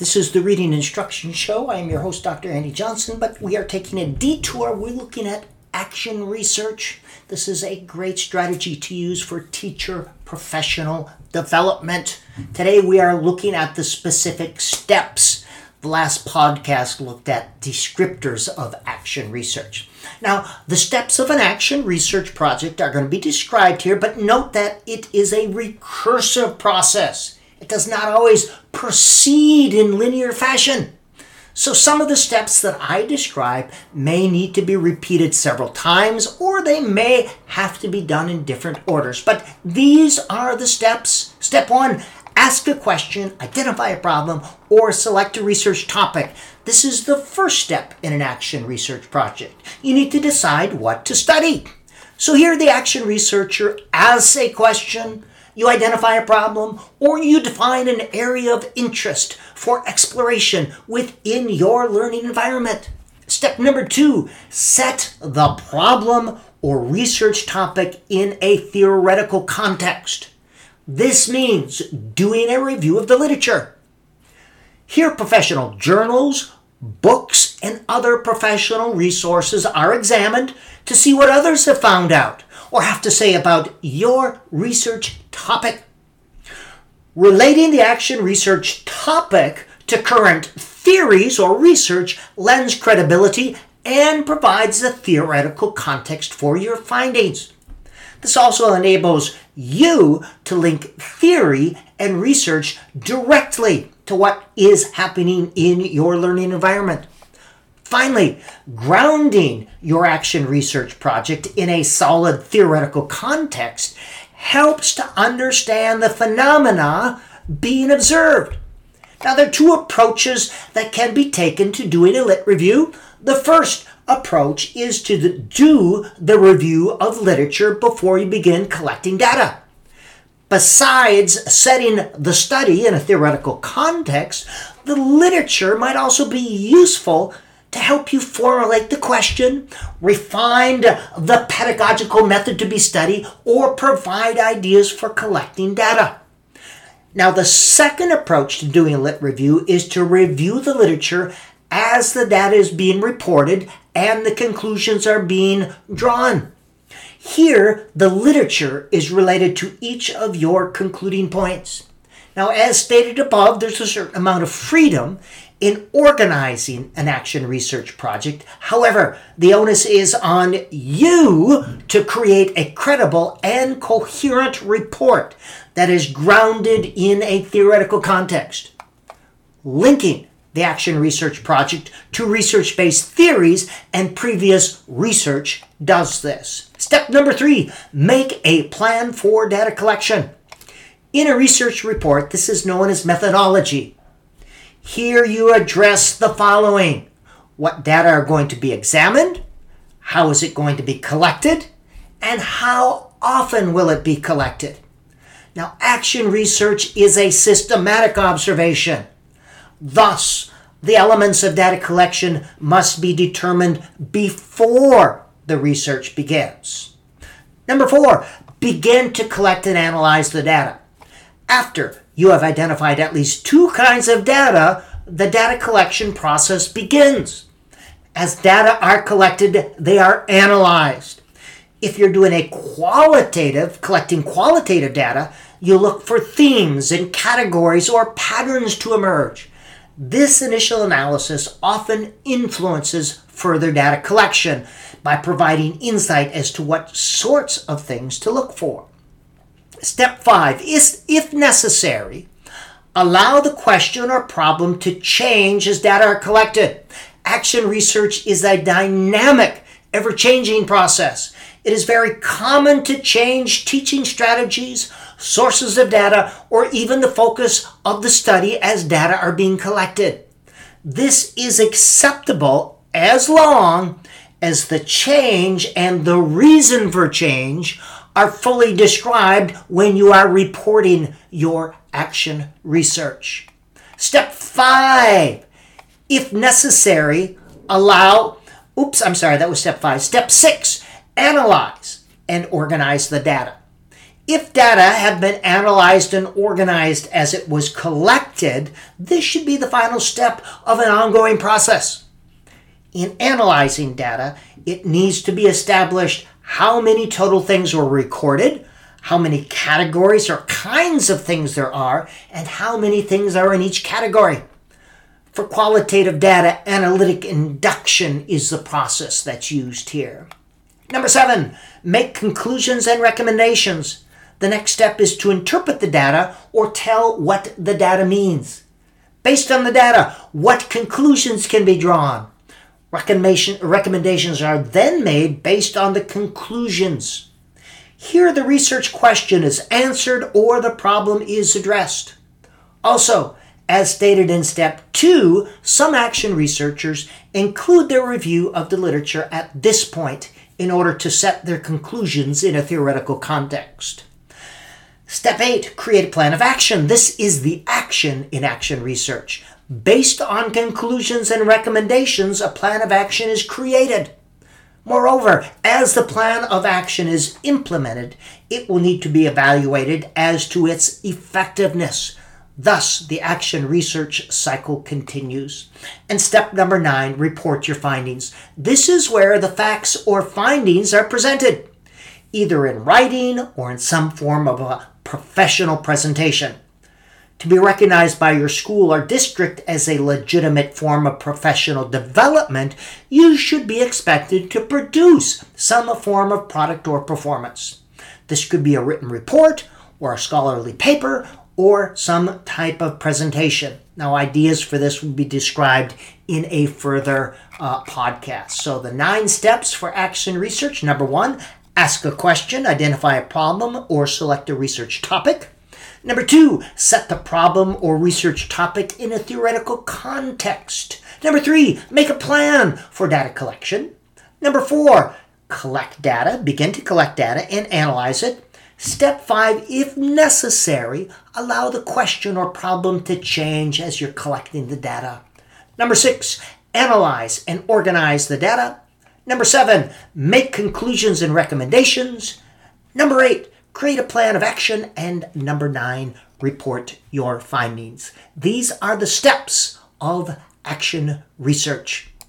This is the Reading Instruction Show. I am your host, Dr. Andy Johnson, but we are taking a detour. We're looking at action research. This is a great strategy to use for teacher professional development. Today, we are looking at the specific steps. The last podcast looked at descriptors of action research. Now, the steps of an action research project are going to be described here, but note that it is a recursive process. It does not always proceed in linear fashion. So, some of the steps that I describe may need to be repeated several times, or they may have to be done in different orders. But these are the steps. Step one ask a question, identify a problem, or select a research topic. This is the first step in an action research project. You need to decide what to study. So, here the action researcher asks a question you identify a problem, or you define an area of interest for exploration within your learning environment. Step number two set the problem or research topic in a theoretical context. This means doing a review of the literature. Here, professional journals, books, and other professional resources are examined to see what others have found out or have to say about your research topic. Relating the action research topic to current theories or research lends credibility and provides a theoretical context for your findings. This also enables you to link theory and research directly to what is happening in your learning environment. Finally, grounding your action research project in a solid theoretical context helps to understand the phenomena being observed. Now, there are two approaches that can be taken to doing a lit review. The first approach is to do the review of literature before you begin collecting data. Besides setting the study in a theoretical context, the literature might also be useful to help you formulate the question, refine the pedagogical method to be studied, or provide ideas for collecting data. Now, the second approach to doing a lit review is to review the literature as the data is being reported and the conclusions are being drawn. Here, the literature is related to each of your concluding points. Now, as stated above, there's a certain amount of freedom in organizing an action research project. However, the onus is on you to create a credible and coherent report that is grounded in a theoretical context. Linking the action research project to research based theories and previous research does this. Step number three make a plan for data collection. In a research report, this is known as methodology. Here you address the following what data are going to be examined, how is it going to be collected, and how often will it be collected. Now, action research is a systematic observation. Thus, the elements of data collection must be determined before the research begins. Number four, begin to collect and analyze the data. After you have identified at least two kinds of data, the data collection process begins. As data are collected, they are analyzed. If you're doing a qualitative, collecting qualitative data, you look for themes and categories or patterns to emerge. This initial analysis often influences further data collection by providing insight as to what sorts of things to look for. Step five is, if necessary, allow the question or problem to change as data are collected. Action research is a dynamic, ever changing process. It is very common to change teaching strategies, sources of data, or even the focus of the study as data are being collected. This is acceptable as long as the change and the reason for change are fully described when you are reporting your action research. Step five, if necessary, allow, oops, I'm sorry, that was step five. Step six, analyze and organize the data. If data have been analyzed and organized as it was collected, this should be the final step of an ongoing process. In analyzing data, it needs to be established how many total things were recorded, how many categories or kinds of things there are, and how many things are in each category. For qualitative data, analytic induction is the process that's used here. Number seven, make conclusions and recommendations. The next step is to interpret the data or tell what the data means. Based on the data, what conclusions can be drawn? Recommendation, recommendations are then made based on the conclusions. Here, the research question is answered or the problem is addressed. Also, as stated in step two, some action researchers include their review of the literature at this point in order to set their conclusions in a theoretical context. Step eight, create a plan of action. This is the action in action research. Based on conclusions and recommendations, a plan of action is created. Moreover, as the plan of action is implemented, it will need to be evaluated as to its effectiveness. Thus, the action research cycle continues. And step number nine, report your findings. This is where the facts or findings are presented, either in writing or in some form of a professional presentation. To be recognized by your school or district as a legitimate form of professional development, you should be expected to produce some form of product or performance. This could be a written report or a scholarly paper or some type of presentation. Now, ideas for this will be described in a further uh, podcast. So, the nine steps for action research number one, Ask a question, identify a problem, or select a research topic. Number two, set the problem or research topic in a theoretical context. Number three, make a plan for data collection. Number four, collect data, begin to collect data and analyze it. Step five, if necessary, allow the question or problem to change as you're collecting the data. Number six, analyze and organize the data. Number seven, make conclusions and recommendations. Number eight, create a plan of action. And number nine, report your findings. These are the steps of action research.